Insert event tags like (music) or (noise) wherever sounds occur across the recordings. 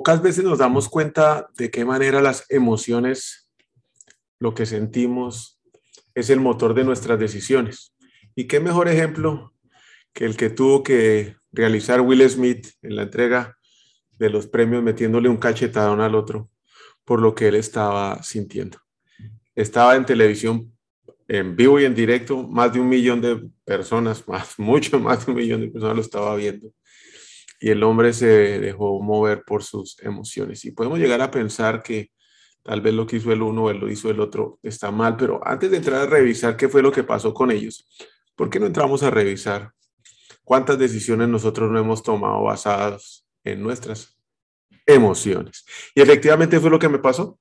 Pocas veces nos damos cuenta de qué manera las emociones, lo que sentimos, es el motor de nuestras decisiones. Y qué mejor ejemplo que el que tuvo que realizar Will Smith en la entrega de los premios metiéndole un cachetadón al otro por lo que él estaba sintiendo. Estaba en televisión en vivo y en directo, más de un millón de personas, (laughs) más, mucho más de un millón de personas lo estaba viendo y el hombre se dejó mover por sus emociones. Y podemos llegar a pensar que tal vez lo que hizo el uno o lo hizo el otro está mal, pero antes de entrar a revisar qué fue lo que pasó con ellos, ¿por qué no entramos a revisar cuántas decisiones nosotros no hemos tomado basadas en nuestras emociones? Y efectivamente fue lo que me pasó.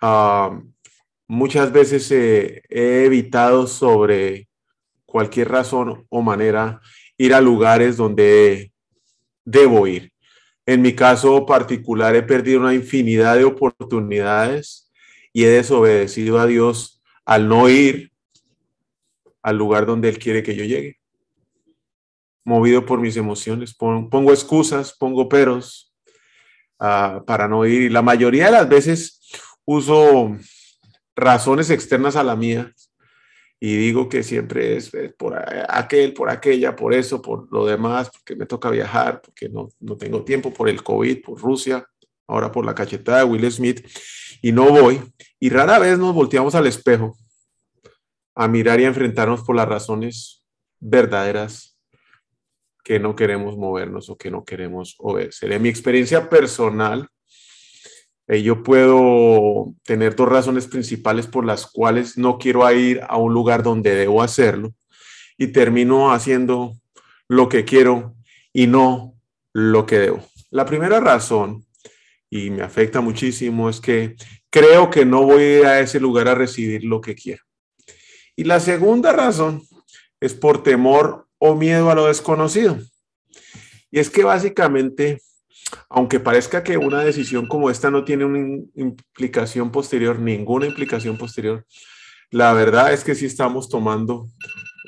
Ah, muchas veces he evitado sobre cualquier razón o manera ir a lugares donde debo ir. En mi caso particular he perdido una infinidad de oportunidades y he desobedecido a Dios al no ir al lugar donde Él quiere que yo llegue. Movido por mis emociones, pongo excusas, pongo peros ah, para no ir. La mayoría de las veces uso razones externas a la mía y digo que siempre es, por aquel, por aquella, por eso, por lo demás, porque me toca viajar, porque no, no tengo tiempo, por el COVID, por Rusia, ahora por la cachetada de Will Smith, y no voy. Y rara vez nos volteamos al espejo a mirar y a enfrentarnos por las razones verdaderas que no queremos movernos o que no queremos obedecer. En mi experiencia personal, eh, yo puedo tener dos razones principales por las cuales no quiero ir a un lugar donde debo hacerlo y termino haciendo lo que quiero y no lo que debo. La primera razón, y me afecta muchísimo, es que creo que no voy a ir a ese lugar a recibir lo que quiero. Y la segunda razón es por temor o miedo a lo desconocido. Y es que básicamente aunque parezca que una decisión como esta no tiene una implicación posterior, ninguna implicación posterior, la verdad es que sí estamos tomando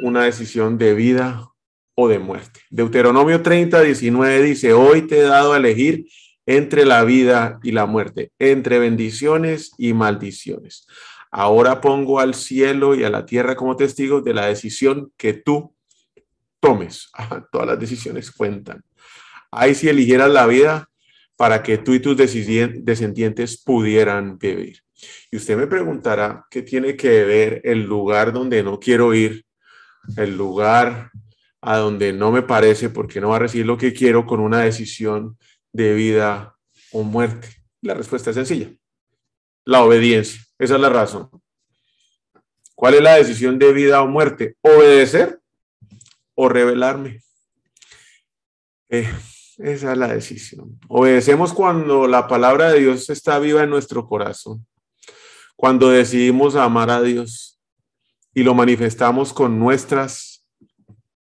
una decisión de vida o de muerte. Deuteronomio 30, 19 dice, hoy te he dado a elegir entre la vida y la muerte, entre bendiciones y maldiciones. Ahora pongo al cielo y a la tierra como testigos de la decisión que tú tomes. (laughs) Todas las decisiones cuentan. Ahí si eligieras la vida para que tú y tus descendientes pudieran vivir. Y usted me preguntará, ¿qué tiene que ver el lugar donde no quiero ir, el lugar a donde no me parece porque no va a recibir lo que quiero con una decisión de vida o muerte? La respuesta es sencilla. La obediencia. Esa es la razón. ¿Cuál es la decisión de vida o muerte? ¿Obedecer o rebelarme? Eh, esa es la decisión. Obedecemos cuando la palabra de Dios está viva en nuestro corazón. Cuando decidimos amar a Dios y lo manifestamos con nuestras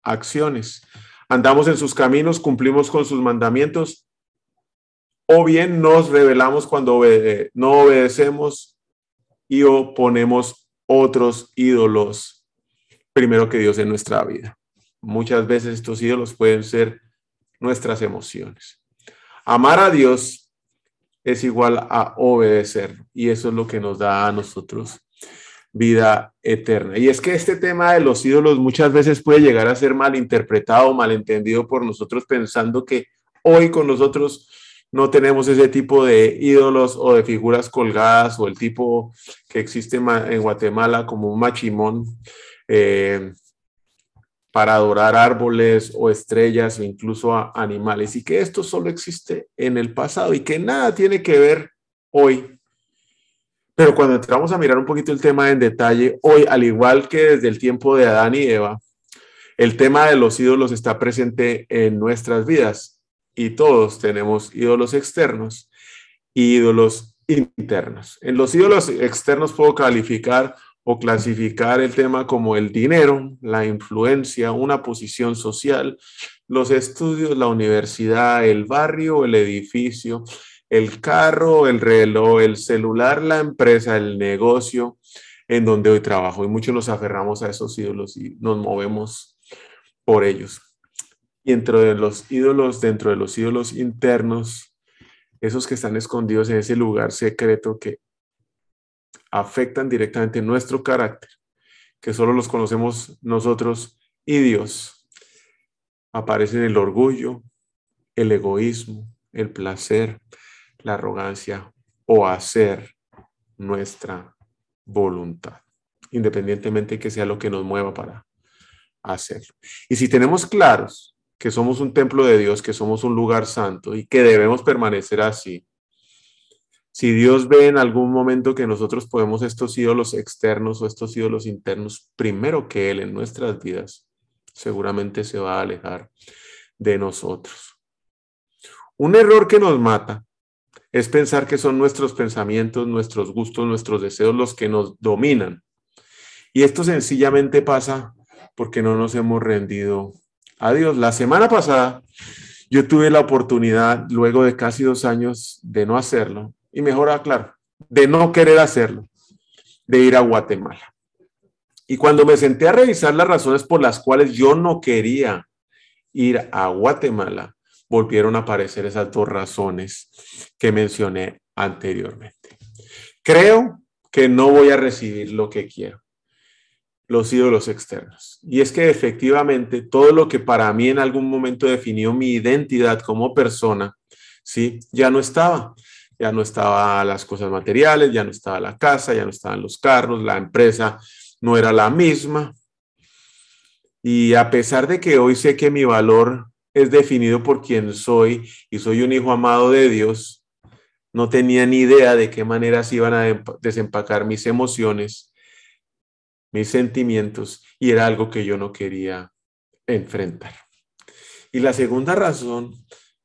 acciones. Andamos en sus caminos, cumplimos con sus mandamientos. O bien nos rebelamos cuando no obedecemos y oponemos otros ídolos primero que Dios en nuestra vida. Muchas veces estos ídolos pueden ser nuestras emociones. Amar a Dios es igual a obedecer y eso es lo que nos da a nosotros vida eterna. Y es que este tema de los ídolos muchas veces puede llegar a ser malinterpretado, malentendido por nosotros pensando que hoy con nosotros no tenemos ese tipo de ídolos o de figuras colgadas o el tipo que existe en Guatemala como un machimón. Eh, para adorar árboles o estrellas o incluso animales y que esto solo existe en el pasado y que nada tiene que ver hoy. Pero cuando entramos a mirar un poquito el tema en detalle, hoy, al igual que desde el tiempo de Adán y Eva, El tema de los ídolos está presente en nuestras vidas y todos tenemos ídolos externos y ídolos internos. En los ídolos externos puedo calificar o clasificar el tema como el dinero, la influencia, una posición social, los estudios, la universidad, el barrio, el edificio, el carro, el reloj, el celular, la empresa, el negocio en donde hoy trabajo. Y muchos nos aferramos a esos ídolos y nos movemos por ellos. Y dentro de los ídolos, dentro de los ídolos internos, esos que están escondidos en ese lugar secreto que afectan directamente nuestro carácter, que solo los conocemos nosotros y Dios, aparecen el orgullo, el egoísmo, el placer, la arrogancia o hacer nuestra voluntad, independientemente que sea lo que nos mueva para hacerlo. Y si tenemos claros que somos un templo de Dios, que somos un lugar santo y que debemos permanecer así, si Dios ve en algún momento que nosotros podemos estos ídolos externos o estos ídolos internos primero que Él en nuestras vidas, seguramente se va a alejar de nosotros. Un error que nos mata es pensar que son nuestros pensamientos, nuestros gustos, nuestros deseos los que nos dominan. Y esto sencillamente pasa porque no nos hemos rendido a Dios. La semana pasada yo tuve la oportunidad, luego de casi dos años de no hacerlo, y mejor aclaro, de no querer hacerlo, de ir a Guatemala. Y cuando me senté a revisar las razones por las cuales yo no quería ir a Guatemala, volvieron a aparecer esas dos razones que mencioné anteriormente. Creo que no voy a recibir lo que quiero, los ídolos externos. Y es que efectivamente todo lo que para mí en algún momento definió mi identidad como persona, sí, ya no estaba. Ya no estaban las cosas materiales, ya no estaba la casa, ya no estaban los carros, la empresa no era la misma. Y a pesar de que hoy sé que mi valor es definido por quien soy y soy un hijo amado de Dios, no tenía ni idea de qué manera se iban a desempacar mis emociones, mis sentimientos, y era algo que yo no quería enfrentar. Y la segunda razón,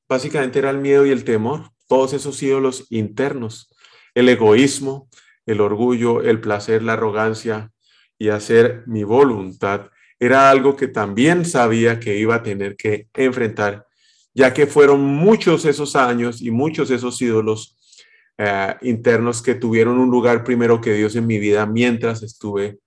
básicamente era el miedo y el temor, todos esos ídolos internos, el egoísmo, el orgullo, el placer, la arrogancia y hacer mi voluntad era algo que también sabía que iba a tener que enfrentar, ya que fueron muchos esos años y muchos esos ídolos eh, internos que tuvieron un lugar primero que Dios en mi vida mientras estuve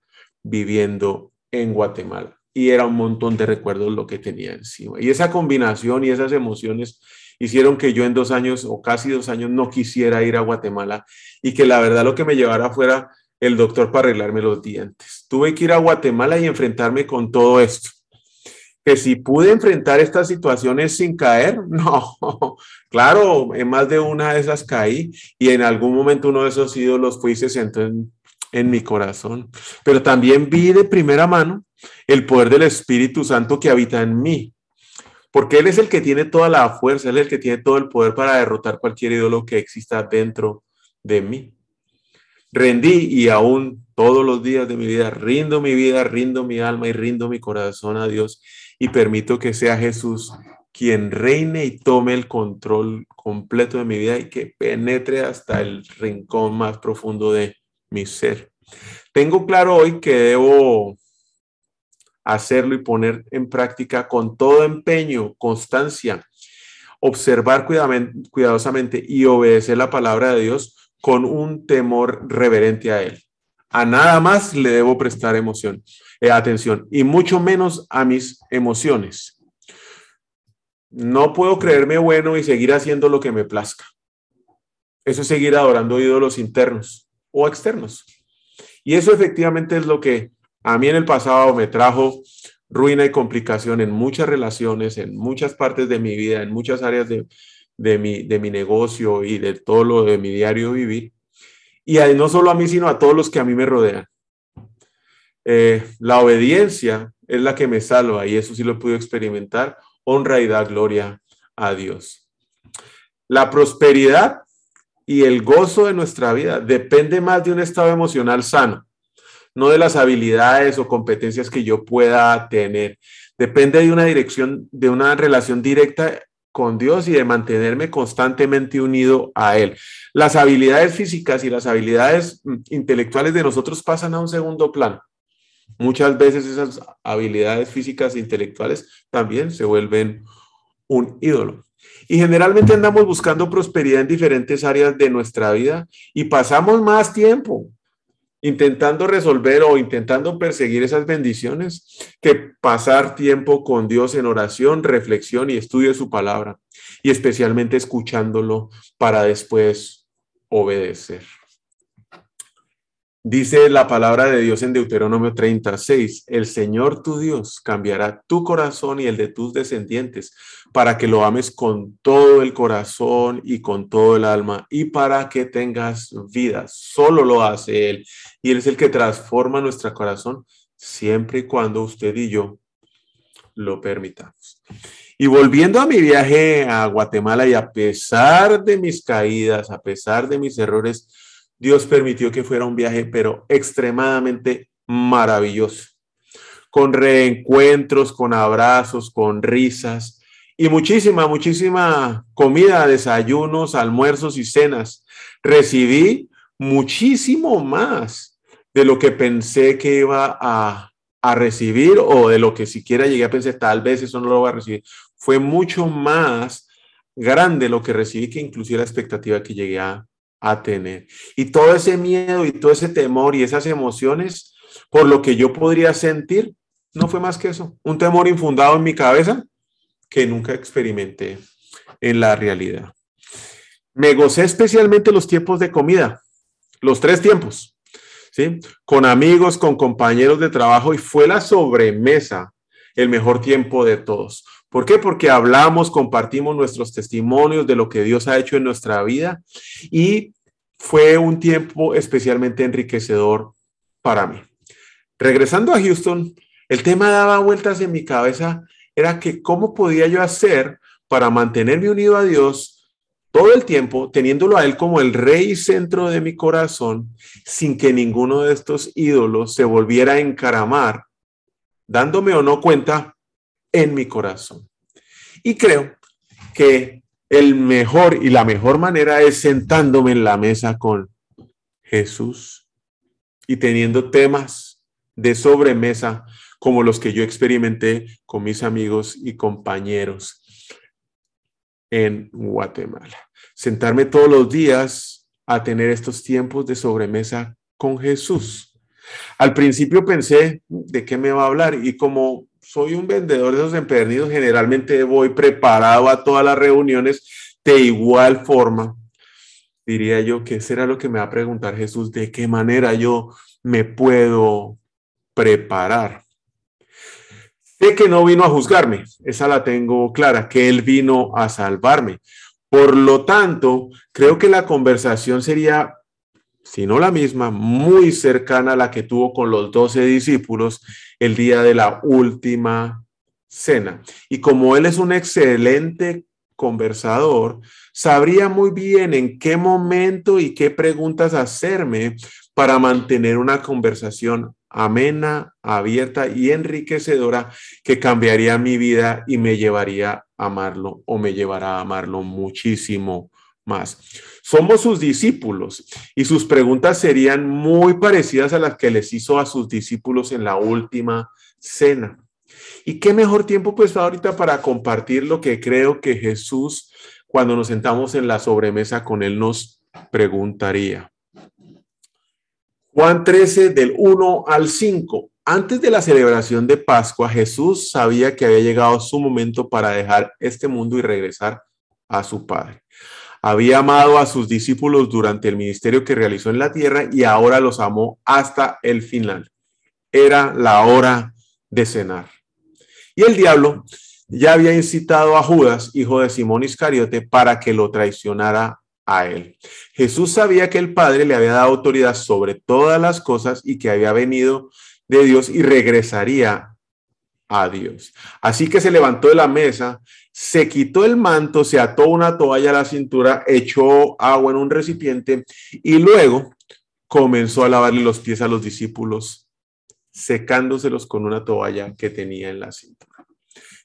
viviendo en Guatemala. Y era un montón de recuerdos lo que tenía encima. Y esa combinación y esas emociones hicieron que yo en dos años o casi dos años no quisiera ir a Guatemala y que la verdad lo que me llevara fuera el doctor para arreglarme los dientes. Tuve que ir a Guatemala y enfrentarme con todo esto. Que si pude enfrentar estas situaciones sin caer, (laughs) no, claro, en más de una de esas caí y en algún momento uno de esos ídolos fue y se sentó en, en mi corazón. Pero también vi de primera mano el poder del Espíritu Santo que habita en mí. Porque Él es el que tiene toda la fuerza, Él es el que tiene todo el poder para derrotar cualquier ídolo que exista dentro de mí rendí y aún todos los días de mi vida rindo mi vida, rindo mi alma y rindo mi corazón a Dios y permito que sea Jesús quien reine y tome el control completo de mi vida y que penetre hasta el rincón más profundo de mi ser. Tengo claro hoy que debo hacerlo y poner en práctica con todo empeño, constancia, observar cuidadosamente y obedecer la palabra de Dios con un temor reverente a Él. A nada más le debo prestar emoción, eh, atención, y mucho menos a mis emociones. No puedo creerme bueno y seguir haciendo lo que me plazca. Eso es seguir adorando ídolos internos o externos. Y eso efectivamente es lo que a mí en el pasado me trajo ruina y complicación en muchas relaciones, en muchas partes de mi vida, en muchas áreas de, mi, de mi negocio y de todo lo de mi diario vivir. Y no solo a mí, sino a todos los que a mí me rodean. Eh, la obediencia es la que me salva y eso sí lo pude experimentar. Honra y da gloria a Dios. La prosperidad y el gozo de nuestra vida depende más de un estado emocional sano, no de las habilidades o competencias que yo pueda tener. Depende de una dirección, de una relación directa con Dios y de mantenerme constantemente unido a Él. Las habilidades físicas y las habilidades mm, intelectuales de nosotros pasan a un segundo plano. Muchas veces esas habilidades físicas e intelectuales también se vuelven un ídolo. Y generalmente andamos buscando prosperidad en diferentes áreas de nuestra vida y pasamos más tiempo intentando resolver o intentando perseguir esas bendiciones que pasar tiempo con Dios en oración, reflexión y estudio de su palabra y especialmente escuchándolo para después obedecer. Dice la palabra de Dios en Deuteronomio 36, el Señor tu Dios cambiará tu corazón y el de tus descendientes para que lo ames con todo el corazón y con todo el alma y para que tengas vida. Solo lo hace Él y Él es el que transforma nuestro corazón siempre y cuando usted y yo lo permitamos. Y volviendo a mi viaje a Guatemala y a pesar de mis caídas, a pesar de mis errores, Dios permitió que fuera un viaje, pero extremadamente maravilloso, con reencuentros, con abrazos, con risas y muchísima, muchísima comida, desayunos, almuerzos y cenas. Recibí muchísimo más de lo que pensé que iba a, recibir o de lo que siquiera llegué a pensar, tal vez eso no lo voy a recibir. Fue mucho más grande lo que recibí que inclusive la expectativa que llegué a, a tener. Y todo ese miedo y todo ese temor y esas emociones, por lo que yo podría sentir, no fue más que eso, un temor infundado en mi cabeza que nunca experimenté en la realidad. Me gocé especialmente los tiempos de comida, los tres tiempos, ¿sí? Con amigos, con compañeros de trabajo y fue la sobremesa el mejor tiempo de todos. ¿Por qué? Porque hablamos, compartimos nuestros testimonios de lo que Dios ha hecho en nuestra vida y fue un tiempo especialmente enriquecedor para mí. Regresando a Houston, el tema daba vueltas en mi cabeza, era que cómo podía yo hacer para mantenerme unido a Dios todo el tiempo, teniéndolo a Él como el rey y centro de mi corazón, sin que ninguno de estos ídolos se volviera a encaramar, dándome o no cuenta en mi corazón. Y creo que el mejor y la mejor manera es sentándome en la mesa con Jesús y teniendo temas de sobremesa como los que yo experimenté con mis amigos y compañeros en Guatemala. Sentarme todos los días a tener estos tiempos de sobremesa con Jesús. Al principio pensé, ¿de qué me va a hablar? Y como soy un vendedor de esos empedernidos, generalmente voy preparado a todas las reuniones de igual forma. Diría yo que será lo que me va a preguntar Jesús, de qué manera yo me puedo preparar. Sé que no vino a juzgarme, esa la tengo clara, que Él vino a salvarme. Por lo tanto, creo que la conversación sería sino la misma, muy cercana a la que tuvo con los doce discípulos el día de la última cena. Y como él es un excelente conversador, sabría muy bien en qué momento y qué preguntas hacerme para mantener una conversación amena, abierta y enriquecedora que cambiaría mi vida y me llevaría a amarlo o me llevará a amarlo muchísimo más. Somos sus discípulos y sus preguntas serían muy parecidas a las que les hizo a sus discípulos en la última cena. ¿Y qué mejor tiempo pues ahorita para compartir lo que creo que Jesús cuando nos sentamos en la sobremesa con él nos preguntaría? Juan 13 del 1 al 5. Antes de la celebración de Pascua, Jesús sabía que había llegado su momento para dejar este mundo y regresar a su Padre. Había amado a sus discípulos durante el ministerio que realizó en la tierra y ahora los amó hasta el final. Era la hora de cenar. Y el diablo ya había incitado a Judas, hijo de Simón Iscariote, para que lo traicionara a él. Jesús sabía que el Padre le había dado autoridad sobre todas las cosas y que había venido de Dios y regresaría a Dios. Así que se levantó de la mesa, se quitó el manto, se ató una toalla a la cintura, echó agua en un recipiente y luego comenzó a lavarle los pies a los discípulos, secándoselos con una toalla que tenía en la cintura.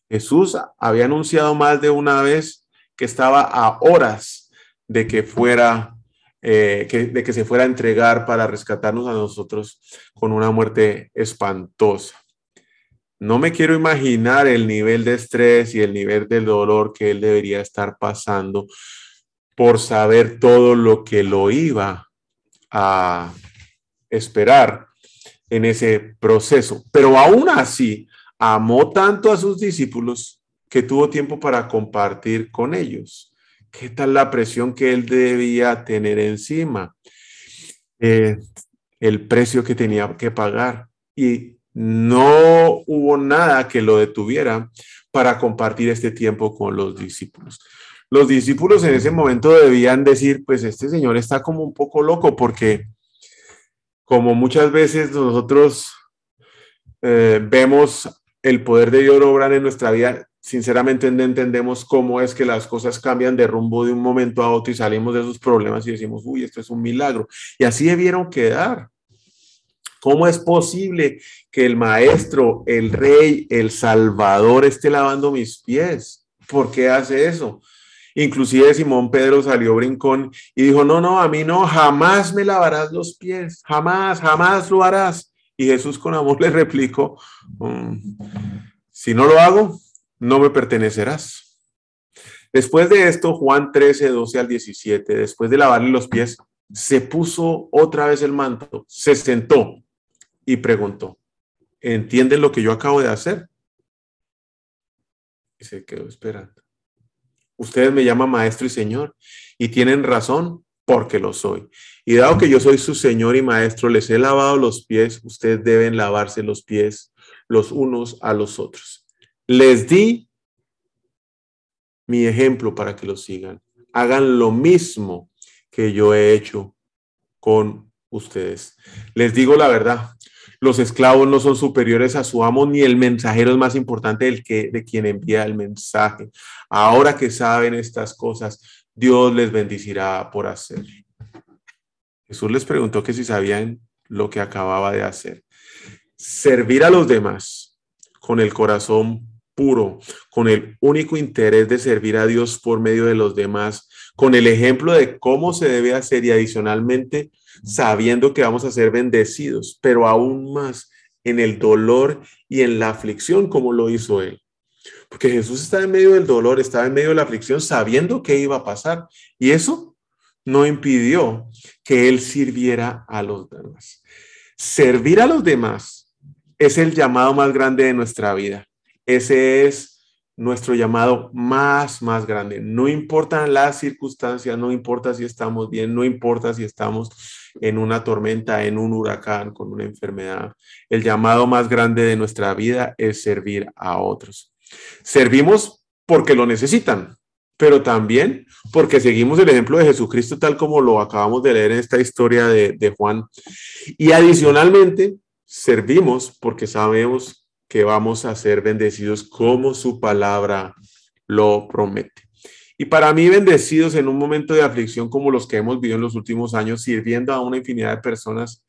Jesús había anunciado más de una vez que estaba a horas de que fuera, eh, de que se fuera a entregar para rescatarnos a nosotros con una muerte espantosa. No me quiero imaginar el nivel de estrés y el nivel del dolor que él debería estar pasando por saber todo lo que lo iba a esperar en ese proceso. Pero aún así, amó tanto a sus discípulos que tuvo tiempo para compartir con ellos. ¿Qué tal la presión que él debía tener encima? Eh, el precio que tenía que pagar. Y no hubo nada que lo detuviera para compartir este tiempo con los discípulos. Los discípulos en ese momento debían decir, pues este señor está como un poco loco porque como muchas veces nosotros eh, vemos el poder de Dios obrar en nuestra vida, sinceramente no entendemos cómo es que las cosas cambian de rumbo de un momento a otro y salimos de esos problemas y decimos, uy, esto es un milagro. Y así debieron quedar. ¿Cómo es posible que el maestro, el rey, el salvador esté lavando mis pies? ¿Por qué hace eso? Inclusive Simón Pedro salió brincón y dijo, no, no, a mí no, jamás me lavarás los pies, jamás, jamás lo harás. Y Jesús con amor le replicó, mm, si no lo hago, no me pertenecerás. Después de esto, Juan 13, 12 al 17, después de lavarle los pies, se puso otra vez el manto, se sentó y preguntó, ¿entienden lo que yo acabo de hacer? Y se quedó esperando. Ustedes me llaman maestro y señor y tienen razón porque lo soy. Y dado que yo soy su señor y maestro, les he lavado los pies, ustedes deben lavarse los pies los unos a los otros. Les di mi ejemplo para que lo sigan. Hagan lo mismo que yo he hecho con ustedes. Les digo la verdad, los esclavos no son superiores a su amo, ni el mensajero es más importante del que, de quien envía el mensaje. Ahora que saben estas cosas, Dios les bendecirá por hacer. Jesús les preguntó que si sabían lo que acababa de hacer. Servir a los demás con el corazón puro, con el único interés de servir a Dios por medio de los demás, con el ejemplo de cómo se debe hacer y adicionalmente sabiendo que vamos a ser bendecidos, pero aún más en el dolor y en la aflicción como lo hizo él. Porque Jesús estaba en medio del dolor, estaba en medio de la aflicción sabiendo qué iba a pasar. Y eso no impidió que él sirviera a los demás. Servir a los demás es el llamado más grande de nuestra vida. Ese es nuestro llamado más, más grande. No importan las circunstancias, no importa si estamos bien, no importa si estamos en una tormenta, en un huracán, con una enfermedad. El llamado más grande de nuestra vida es servir a otros. Servimos porque lo necesitan, pero también porque seguimos el ejemplo de Jesucristo tal como lo acabamos de leer en esta historia de, de Juan. Y adicionalmente, servimos porque sabemos que vamos a ser bendecidos como su palabra lo promete. Y para mí, bendecidos en un momento de aflicción como los que hemos vivido en los últimos años, sirviendo a una infinidad de personas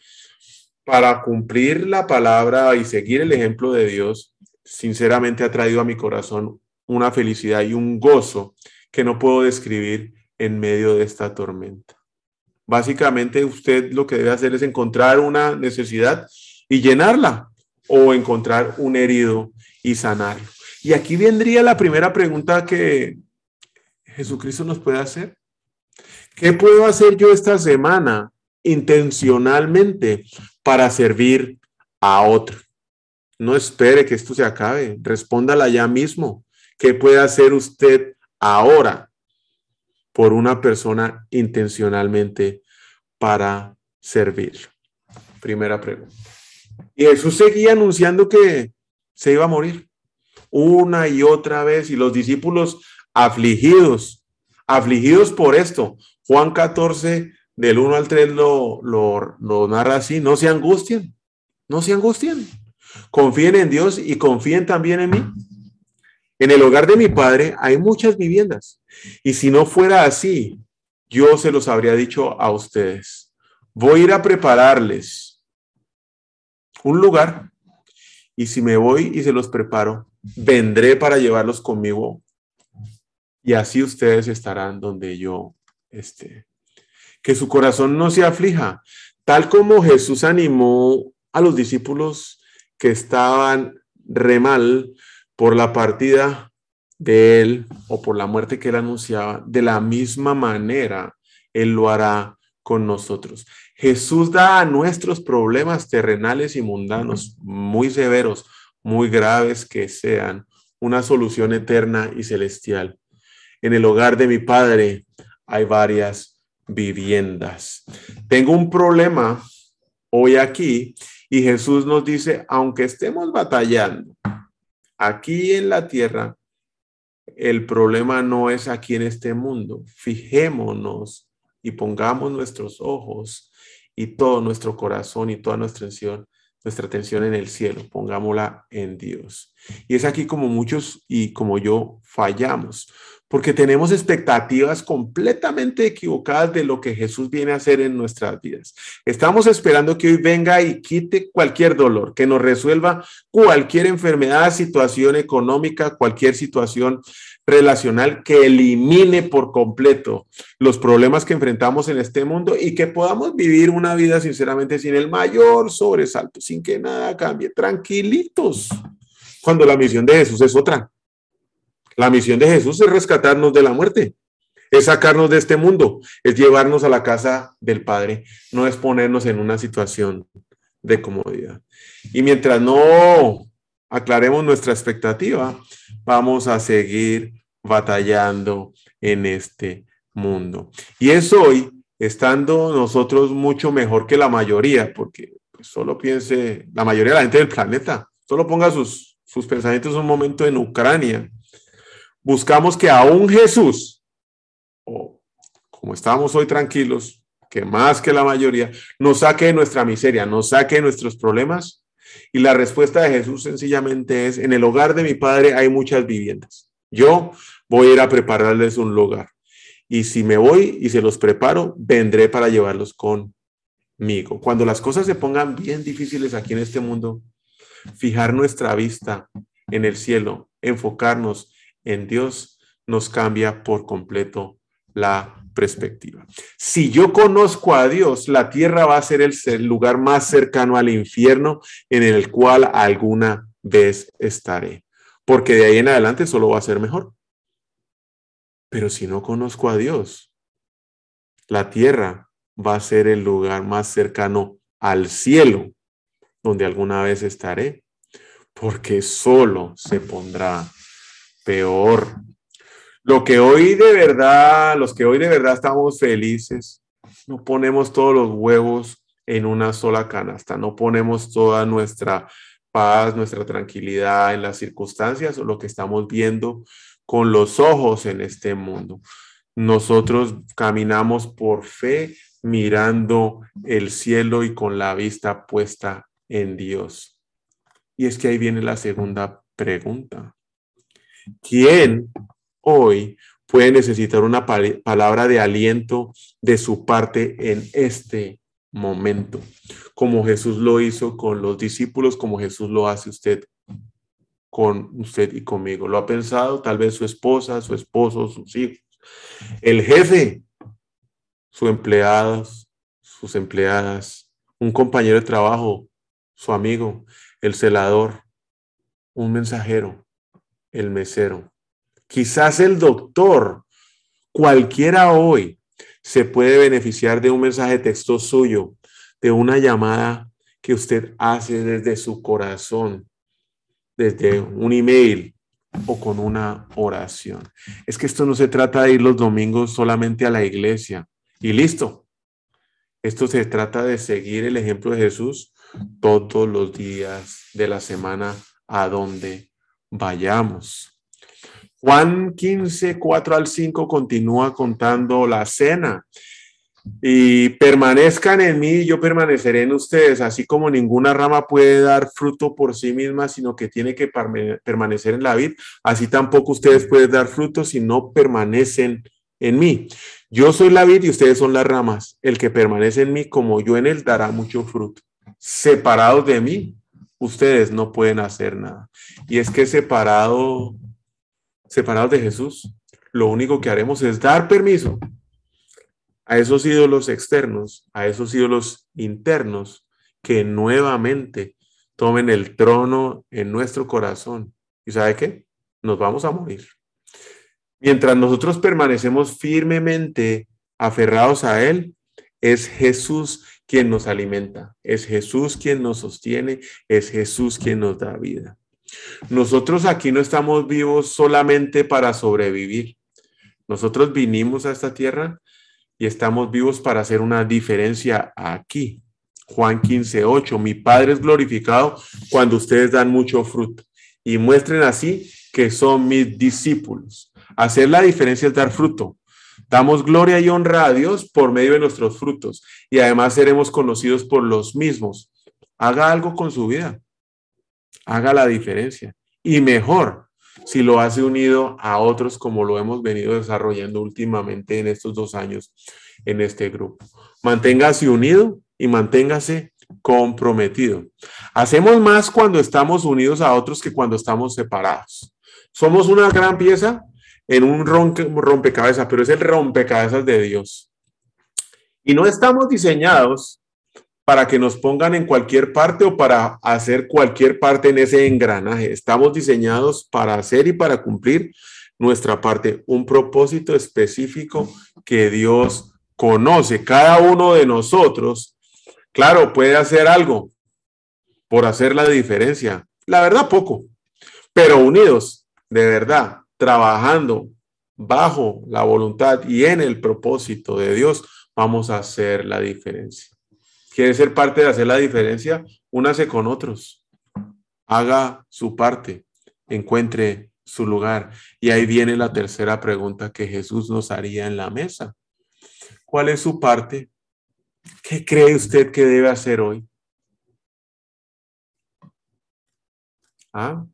para cumplir la palabra y seguir el ejemplo de Dios, sinceramente ha traído a mi corazón una felicidad y un gozo que no puedo describir en medio de esta tormenta. Básicamente, usted lo que debe hacer es encontrar una necesidad y llenarla o encontrar un herido y sanarlo. Y aquí vendría la primera pregunta que Jesucristo nos puede hacer. ¿Qué puedo hacer yo esta semana intencionalmente para servir a otro? No espere que esto se acabe, respóndala ya mismo. ¿Qué puede hacer usted ahora por una persona intencionalmente para servir? Primera pregunta. Y Jesús seguía anunciando que se iba a morir una y otra vez y los discípulos afligidos, afligidos por esto. Juan 14, del 1 al 3 lo, lo, narra así, no se angustien, no se angustien, confíen en Dios y confíen también en mí. En el hogar de mi padre hay muchas viviendas y si no fuera así, yo se los habría dicho a ustedes voy a ir a prepararles un lugar y si me voy y se los preparo, vendré para llevarlos conmigo y así ustedes estarán donde yo esté. Que su corazón no se aflija, tal como Jesús animó a los discípulos que estaban re mal por la partida de él o por la muerte que él anunciaba, de la misma manera él lo hará con nosotros. Jesús da a nuestros problemas terrenales y mundanos muy severos, muy graves que sean, una solución eterna y celestial. En el hogar de mi Padre hay varias viviendas. Tengo un problema hoy aquí y Jesús nos dice, aunque estemos batallando aquí en la tierra, el problema no es aquí en este mundo. Fijémonos y pongamos nuestros ojos y todo nuestro corazón y toda nuestra atención, nuestra atención en el cielo, pongámosla en Dios. Y es aquí como muchos y como yo fallamos, porque tenemos expectativas completamente equivocadas de lo que Jesús viene a hacer en nuestras vidas. Estamos esperando que hoy venga y quite cualquier dolor, que nos resuelva cualquier enfermedad, situación económica, cualquier situación relacional que elimine por completo los problemas que enfrentamos en este mundo y que podamos vivir una vida sinceramente sin el mayor sobresalto, sin que nada cambie, tranquilitos, cuando la misión de Jesús es otra. La misión de Jesús es rescatarnos de la muerte, es sacarnos de este mundo, es llevarnos a la casa del Padre, no es ponernos en una situación de comodidad. Y mientras no aclaremos nuestra expectativa, vamos a seguir batallando en este mundo. Y es hoy, estando nosotros mucho mejor que la mayoría, porque pues, solo piense, la mayoría de la gente del planeta, solo ponga sus, sus pensamientos un momento en Ucrania. Buscamos que aún Jesús, o como estamos hoy tranquilos, que más que la mayoría, nos saque de nuestra miseria, nos saque de nuestros problemas y la respuesta de Jesús sencillamente es, en el hogar de mi Padre hay muchas viviendas. Yo voy a ir a prepararles un lugar. Y si me voy y se los preparo, vendré para llevarlos conmigo. Cuando las cosas se pongan bien difíciles aquí en este mundo, fijar nuestra vista en el cielo, enfocarnos en Dios, nos cambia por completo la perspectiva. Si yo conozco a Dios, la tierra va a ser el lugar más cercano al infierno en el cual alguna vez estaré, porque de ahí en adelante solo va a ser mejor. Pero si no conozco a Dios, la tierra va a ser el lugar más cercano al cielo donde alguna vez estaré, porque solo se pondrá peor. Lo que hoy de verdad, los que hoy de verdad estamos felices, no ponemos todos los huevos en una sola canasta, no ponemos toda nuestra paz, nuestra tranquilidad en las circunstancias o lo que estamos viendo con los ojos en este mundo. Nosotros caminamos por fe mirando el cielo y con la vista puesta en Dios. Y es que ahí viene la segunda pregunta. ¿Quién hoy puede necesitar una palabra de aliento de su parte en este momento, como Jesús lo hizo con los discípulos, como Jesús lo hace usted con usted y conmigo. ¿Lo ha pensado? Tal vez su esposa, su esposo, sus hijos. El jefe, sus empleados, sus empleadas, un compañero de trabajo, su amigo, el celador, un mensajero, el mesero, Quizás el doctor, cualquiera hoy, se puede beneficiar de un mensaje texto suyo, de una llamada que usted hace desde su corazón, desde un email o con una oración. Es que esto no se trata de ir los domingos solamente a la iglesia y listo. Esto se trata de seguir el ejemplo de Jesús todos los días de la semana a donde vayamos. Juan 15, 4 al 5 continúa contando la cena. Y permanezcan en mí, yo permaneceré en ustedes, así como ninguna rama puede dar fruto por sí misma, sino que tiene que permanecer en la vid, así tampoco ustedes pueden dar fruto si no permanecen en mí. Yo soy la vid y ustedes son las ramas. El que permanece en mí, como yo en él, dará mucho fruto. Separados de mí, ustedes no pueden hacer nada. Y es que separado, separados de Jesús, lo único que haremos es dar permiso a esos ídolos externos, a esos ídolos internos, que nuevamente tomen el trono en nuestro corazón. ¿Y sabe qué? Nos vamos a morir. Mientras nosotros permanecemos firmemente aferrados a Él, es Jesús quien nos alimenta, es Jesús quien nos sostiene, es Jesús quien nos da vida. Nosotros aquí no estamos vivos solamente para sobrevivir. Nosotros vinimos a esta tierra y estamos vivos para hacer una diferencia aquí. Juan 15, 8, mi Padre es glorificado cuando ustedes dan mucho fruto y muestren así que son mis discípulos. Hacer la diferencia es dar fruto. Damos gloria y honra a Dios por medio de nuestros frutos y además seremos conocidos por los mismos. Haga algo con su vida. Haga la diferencia. Y mejor si lo hace unido a otros como lo hemos venido desarrollando últimamente en estos dos años en este grupo. Manténgase unido y manténgase comprometido. Hacemos más cuando estamos unidos a otros que cuando estamos separados. Somos una gran pieza en un rompecabezas, pero es el rompecabezas de Dios. Y no estamos diseñados para que nos pongan en cualquier parte o para hacer cualquier parte en ese engranaje. Estamos diseñados para hacer y para cumplir nuestra parte, un propósito específico que Dios conoce. Cada uno de nosotros, claro, puede hacer algo por hacer la diferencia. La verdad, poco, pero unidos, de verdad, trabajando bajo la voluntad y en el propósito de Dios, vamos a hacer la diferencia. ¿Quiere ser parte de hacer la diferencia? Únase con otros. Haga su parte. Encuentre su lugar. Y ahí viene la tercera pregunta que Jesús nos haría en la mesa. ¿Cuál es su parte? ¿Qué cree usted que debe hacer hoy? ¿Ah?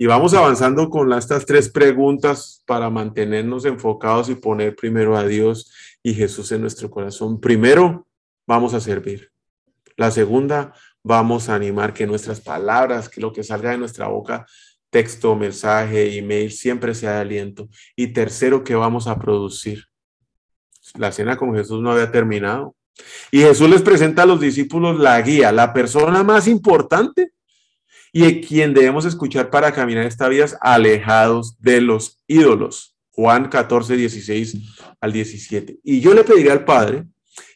Y vamos avanzando con estas tres preguntas para mantenernos enfocados y poner primero a Dios y Jesús en nuestro corazón. Primero, vamos a servir. La segunda, vamos a animar que nuestras palabras, que lo que salga de nuestra boca, texto, mensaje, email, siempre sea de aliento. Y tercero, que vamos a producir. La cena con Jesús no había terminado. Y Jesús les presenta a los discípulos la guía, la persona más importante y quien debemos escuchar para caminar esta vida alejados de los ídolos. Juan 14, 16 al 17. Y yo le pediré al Padre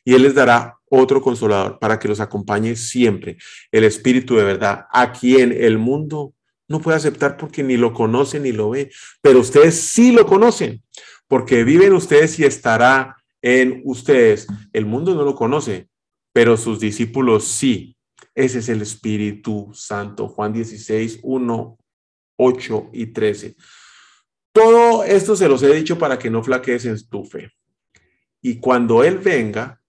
y Él les dará otro consolador para que los acompañe siempre, el Espíritu de verdad, a quien el mundo no puede aceptar porque ni lo conoce ni lo ve, pero ustedes sí lo conocen, porque viven ustedes y estará en ustedes. El mundo no lo conoce, pero sus discípulos sí. Ese es el Espíritu Santo. Juan 16, 1, 8 y 13. Todo esto se los he dicho para que no flaquees en tu fe. Y cuando Él venga,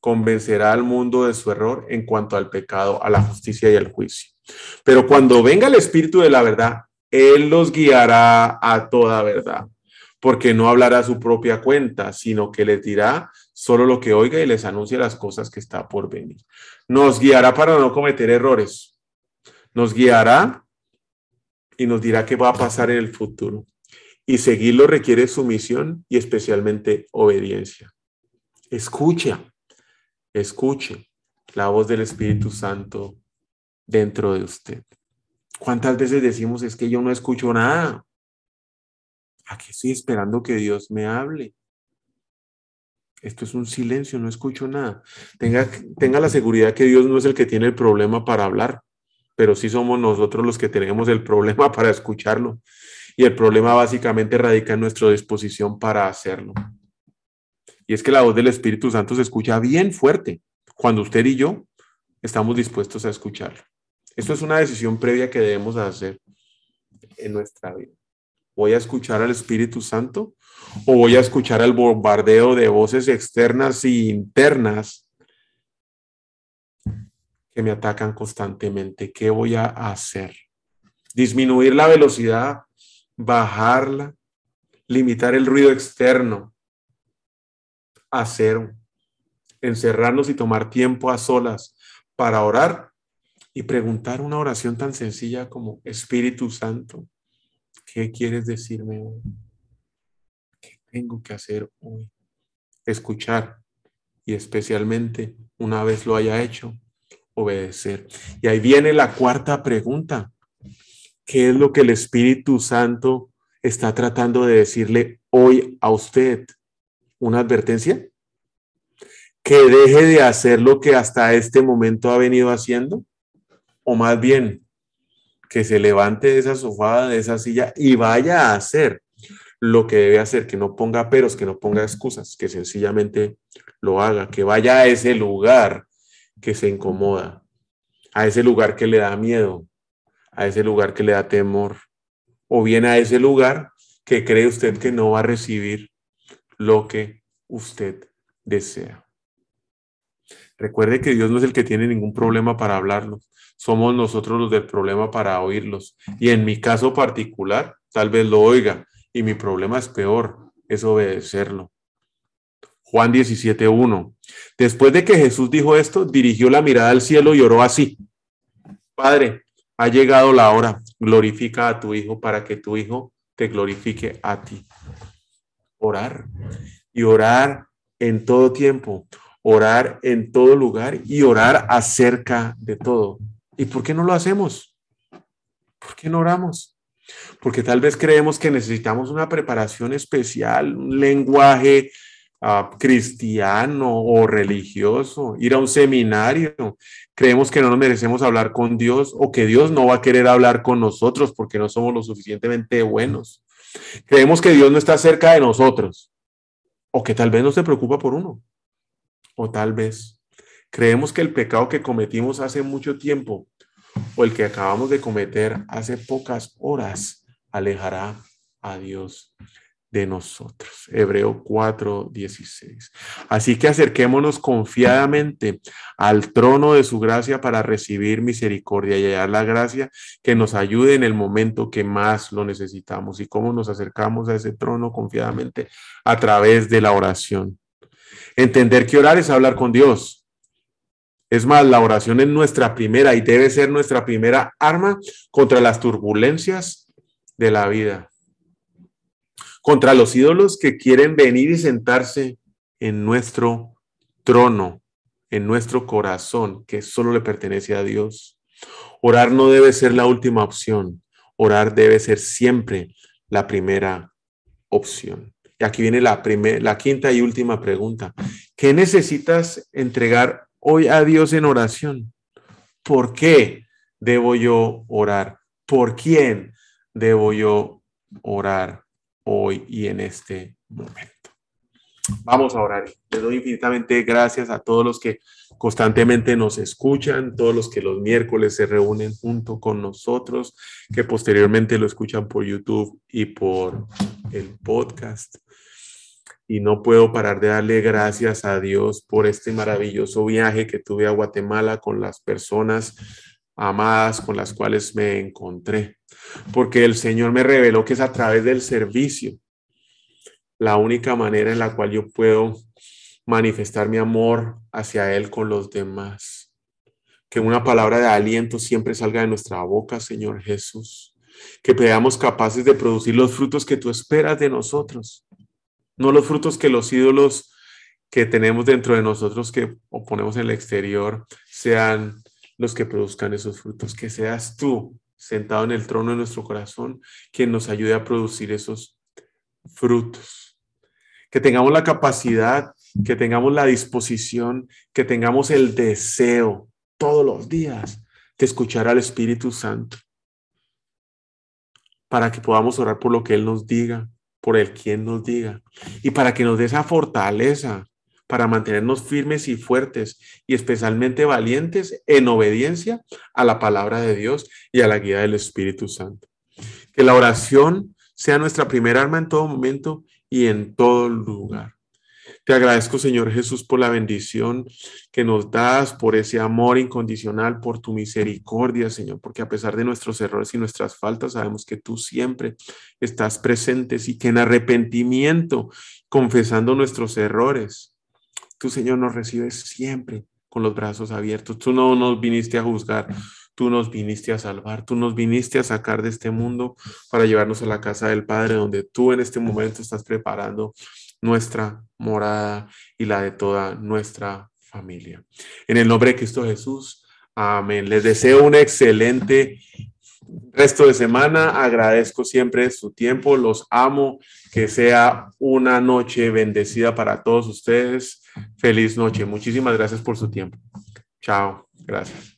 convencerá al mundo de su error en cuanto al pecado, a la justicia y al juicio. Pero cuando venga el Espíritu de la verdad, Él los guiará a toda verdad, porque no hablará a su propia cuenta, sino que les dirá solo lo que oiga y les anuncia las cosas que está por venir. Nos guiará para no cometer errores. Nos guiará y nos dirá qué va a pasar en el futuro. Y seguirlo requiere sumisión y especialmente obediencia. Escucha, escuche la voz del Espíritu Santo dentro de usted. ¿Cuántas veces decimos es que yo no escucho nada? Aquí estoy esperando que Dios me hable. Esto es un silencio, no escucho nada. Tenga, tenga la seguridad que Dios no es el que tiene el problema para hablar, pero sí somos nosotros los que tenemos el problema (laughs) para escucharlo. Y el problema básicamente radica en nuestra disposición para hacerlo. Y es que la voz del Espíritu Santo se escucha bien fuerte cuando usted y yo estamos dispuestos a escucharlo. Esto es una decisión previa que debemos hacer en nuestra vida. ¿Voy a escuchar al Espíritu Santo o voy a escuchar el bombardeo de voces externas e internas que me atacan constantemente? ¿Qué voy a hacer? Disminuir la velocidad, bajarla, limitar el ruido externo, hacer, encerrarnos y tomar tiempo a solas para orar y preguntar una oración tan sencilla como Espíritu Santo, ¿qué quieres decirme hoy? ¿Qué tengo que hacer hoy? Escuchar y especialmente una vez lo haya hecho, obedecer. Y ahí viene la cuarta pregunta. ¿Qué es lo que el Espíritu Santo está tratando de decirle hoy a usted? ¿Una advertencia? ¿Que deje de hacer lo que hasta este momento ha venido haciendo? O más bien, que se levante de esa sofá, de esa silla y vaya a hacer lo que debe hacer, que no ponga peros, que no ponga excusas, que sencillamente lo haga, que vaya a ese lugar que se incomoda, a ese lugar que le da miedo, a ese lugar que le da temor, o bien a ese lugar que cree usted que no va a recibir lo que usted desea. Recuerde que Dios no es el que tiene ningún problema para hablarnos, somos nosotros los del problema para oírlos. Y en mi caso particular, tal vez lo oiga, y mi problema es peor, es obedecerlo. Juan 17.1. Después de que Jesús dijo esto, dirigió la mirada al cielo y oró así. Padre, ha llegado la hora, glorifica a tu Hijo para que tu Hijo te glorifique a ti. Orar y orar en todo tiempo, orar en todo lugar y orar acerca de todo. ¿Y por qué no lo hacemos? ¿Por qué no oramos? Porque tal vez creemos que necesitamos una preparación especial, un lenguaje uh, cristiano o religioso, ir a un seminario. Creemos que no nos merecemos hablar con Dios o que Dios no va a querer hablar con nosotros porque no somos lo suficientemente buenos. Creemos que Dios no está cerca de nosotros o que tal vez no se preocupa por uno. O tal vez creemos que el pecado que cometimos hace mucho tiempo o el que acabamos de cometer hace pocas horas alejará a Dios de nosotros. Hebreo 4, 16. Así que acerquémonos confiadamente al trono de su gracia para recibir misericordia y hallar la gracia que nos ayude en el momento que más lo necesitamos. ¿Y cómo nos acercamos a ese trono confiadamente? A través de la oración. Entender que orar es hablar con Dios. Es más, la oración es nuestra primera y debe ser nuestra primera arma contra las turbulencias de la vida contra los ídolos que quieren venir y sentarse en nuestro trono, en nuestro corazón, que solo le pertenece a Dios. Orar no debe ser la última opción, orar debe ser siempre la primera opción. Y aquí viene la, la quinta y última pregunta. ¿Qué necesitas entregar hoy a Dios en oración? ¿Por qué debo yo orar? ¿Por quién debo yo orar? hoy y en este momento. Vamos a orar. Le doy infinitamente gracias a todos los que constantemente nos escuchan, todos los que los miércoles se reúnen junto con nosotros, que posteriormente lo escuchan por YouTube y por el podcast. Y no puedo parar de darle gracias a Dios por este maravilloso viaje que tuve a Guatemala con las personas amadas con las cuales me encontré, porque el Señor me reveló que es a través del servicio la única manera en la cual yo puedo manifestar mi amor hacia Él con los demás. Que una palabra de aliento siempre salga de nuestra boca, Señor Jesús. Que seamos capaces de producir los frutos que tú esperas de nosotros. No los frutos que los ídolos que tenemos dentro de nosotros que oponemos en el exterior sean los que produzcan esos frutos, que seas tú sentado en el trono de nuestro corazón quien nos ayude a producir esos frutos. Que tengamos la capacidad, que tengamos la disposición, que tengamos el deseo todos los días de escuchar al Espíritu Santo para que podamos orar por lo que Él nos diga, por el quien nos diga, y para que nos dé esa fortaleza para mantenernos firmes y fuertes y especialmente valientes en obediencia a la palabra de Dios y a la guía del Espíritu Santo. Que la oración sea nuestra primera arma en todo momento y en todo lugar. Te agradezco, Señor Jesús, por la bendición que nos das, por ese amor incondicional, por tu misericordia, Señor, porque a pesar de nuestros errores y nuestras faltas, sabemos que tú siempre estás presente y que en arrepentimiento, confesando nuestros errores, tú, Señor, nos recibes siempre con los brazos abiertos. Tú no nos viniste a juzgar, tú nos viniste a salvar, tú nos viniste a sacar de este mundo para llevarnos a la casa del Padre, donde tú en este momento estás preparando nuestra morada y la de toda nuestra familia. En el nombre de Cristo Jesús, amén. Les deseo un excelente resto de semana. Agradezco siempre su tiempo, los amo. Que sea una noche bendecida para todos ustedes. Feliz noche. Muchísimas gracias por su tiempo. Chao. Gracias.